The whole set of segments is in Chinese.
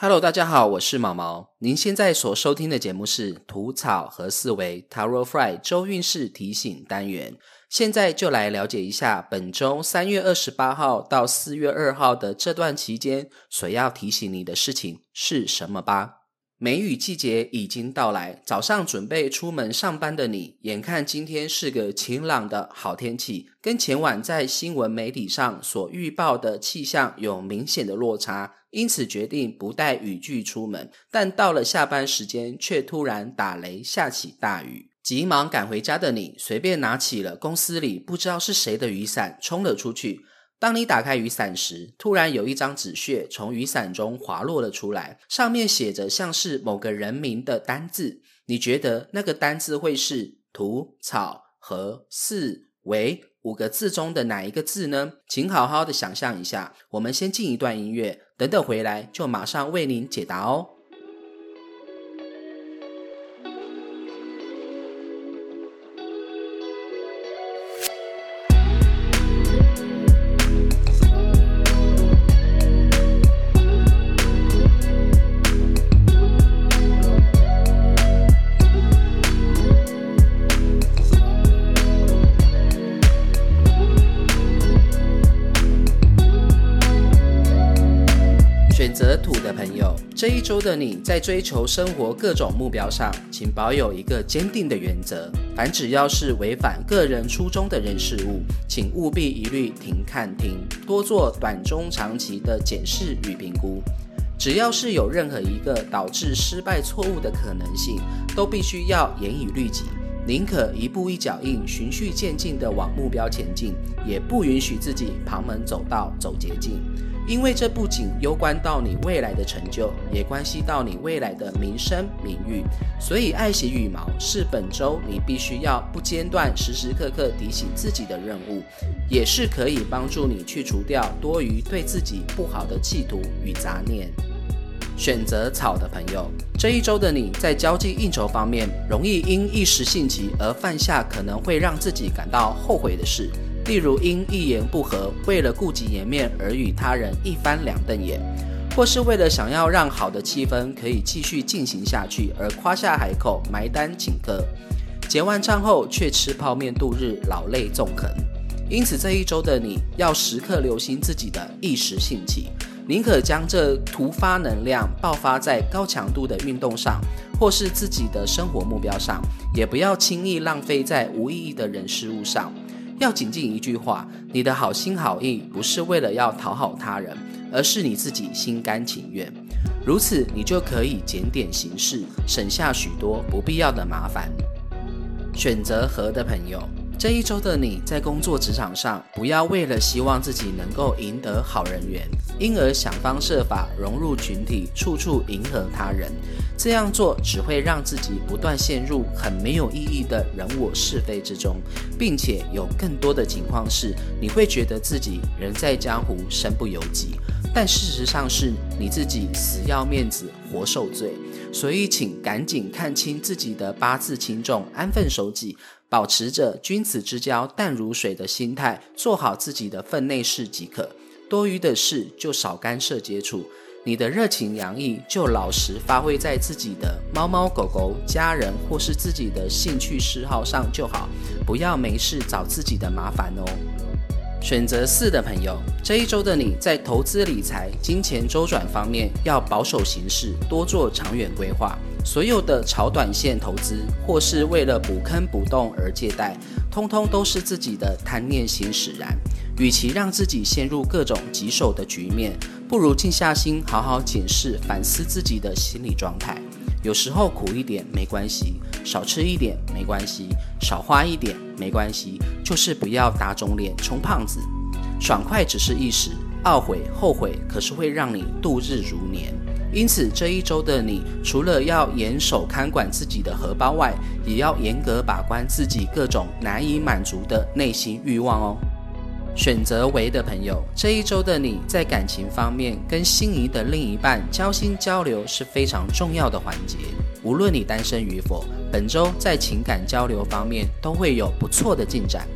Hello，大家好，我是毛毛。您现在所收听的节目是《土草和思维 Taro Fry 周运势提醒单元》。现在就来了解一下本周三月二十八号到四月二号的这段期间所要提醒你的事情是什么吧。梅雨季节已经到来，早上准备出门上班的你，眼看今天是个晴朗的好天气，跟前晚在新闻媒体上所预报的气象有明显的落差，因此决定不带雨具出门。但到了下班时间，却突然打雷下起大雨，急忙赶回家的你，随便拿起了公司里不知道是谁的雨伞，冲了出去。当你打开雨伞时，突然有一张纸屑从雨伞中滑落了出来，上面写着像是某个人名的单字。你觉得那个单字会是“土草和四为”五个字中的哪一个字呢？请好好的想象一下。我们先进一段音乐，等等回来就马上为您解答哦。择土的朋友，这一周的你在追求生活各种目标上，请保有一个坚定的原则：凡只要是违反个人初衷的人事物，请务必一律停看停，多做短中长期的检视与评估。只要是有任何一个导致失败错误的可能性，都必须要严以律己。宁可一步一脚印，循序渐进地往目标前进，也不允许自己旁门走道、走捷径。因为这不仅攸关到你未来的成就，也关系到你未来的名声名誉。所以，爱惜羽毛是本周你必须要不间断、时时刻刻提醒自己的任务，也是可以帮助你去除掉多余对自己不好的企图与杂念。选择草的朋友，这一周的你在交际应酬方面，容易因一时兴起而犯下可能会让自己感到后悔的事。例如因一言不合，为了顾及颜面而与他人一翻两瞪眼，或是为了想要让好的气氛可以继续进行下去而夸下海口埋单请客，结完账后却吃泡面度日，老泪纵横。因此这一周的你要时刻留心自己的一时兴起，宁可将这突发能量爆发在高强度的运动上，或是自己的生活目标上，也不要轻易浪费在无意义的人事物上。要谨记一句话：你的好心好意不是为了要讨好他人，而是你自己心甘情愿。如此，你就可以检点行事，省下许多不必要的麻烦。选择和的朋友。这一周的你在工作职场上，不要为了希望自己能够赢得好人缘，因而想方设法融入群体，处处迎合他人。这样做只会让自己不断陷入很没有意义的人我是非之中，并且有更多的情况是，你会觉得自己人在江湖身不由己，但事实上是你自己死要面子活受罪。所以，请赶紧看清自己的八字轻重，安分守己。保持着君子之交淡如水的心态，做好自己的分内事即可。多余的事就少干涉接触。你的热情洋溢就老实发挥在自己的猫猫狗狗、家人或是自己的兴趣嗜好上就好，不要没事找自己的麻烦哦。选择四的朋友，这一周的你在投资理财、金钱周转方面要保守行事，多做长远规划。所有的炒短线投资，或是为了补坑补洞而借贷，通通都是自己的贪念心使然。与其让自己陷入各种棘手的局面，不如静下心，好好检视、反思自己的心理状态。有时候苦一点没关系，少吃一点没关系，少花一点没关系，就是不要打肿脸充胖子。爽快只是一时，懊悔后悔可是会让你度日如年。因此这一周的你，除了要严守看管自己的荷包外，也要严格把关自己各种难以满足的内心欲望哦。选择为的朋友，这一周的你在感情方面跟心仪的另一半交心交流是非常重要的环节。无论你单身与否，本周在情感交流方面都会有不错的进展。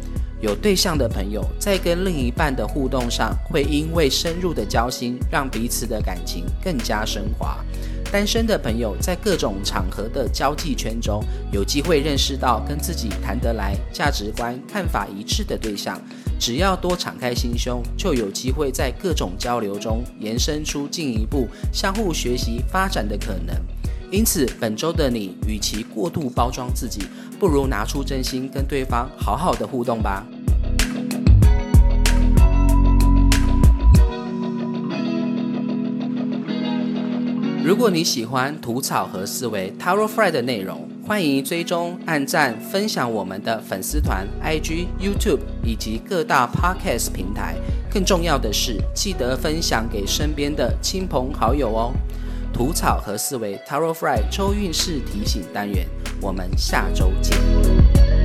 有对象的朋友在跟另一半的互动上，会因为深入的交心，让彼此的感情更加升华。单身的朋友在各种场合的交际圈中，有机会认识到跟自己谈得来、价值观、看法一致的对象。只要多敞开心胸，就有机会在各种交流中延伸出进一步相互学习发展的可能。因此，本周的你，与其过度包装自己，不如拿出真心跟对方好好的互动吧。如果你喜欢吐草和思维 Taro Fry 的内容，欢迎追踪、按赞、分享我们的粉丝团、IG、YouTube 以及各大 Podcast 平台。更重要的是，记得分享给身边的亲朋好友哦。吐草和思维 Taro Fry 周运势提醒单元，我们下周见。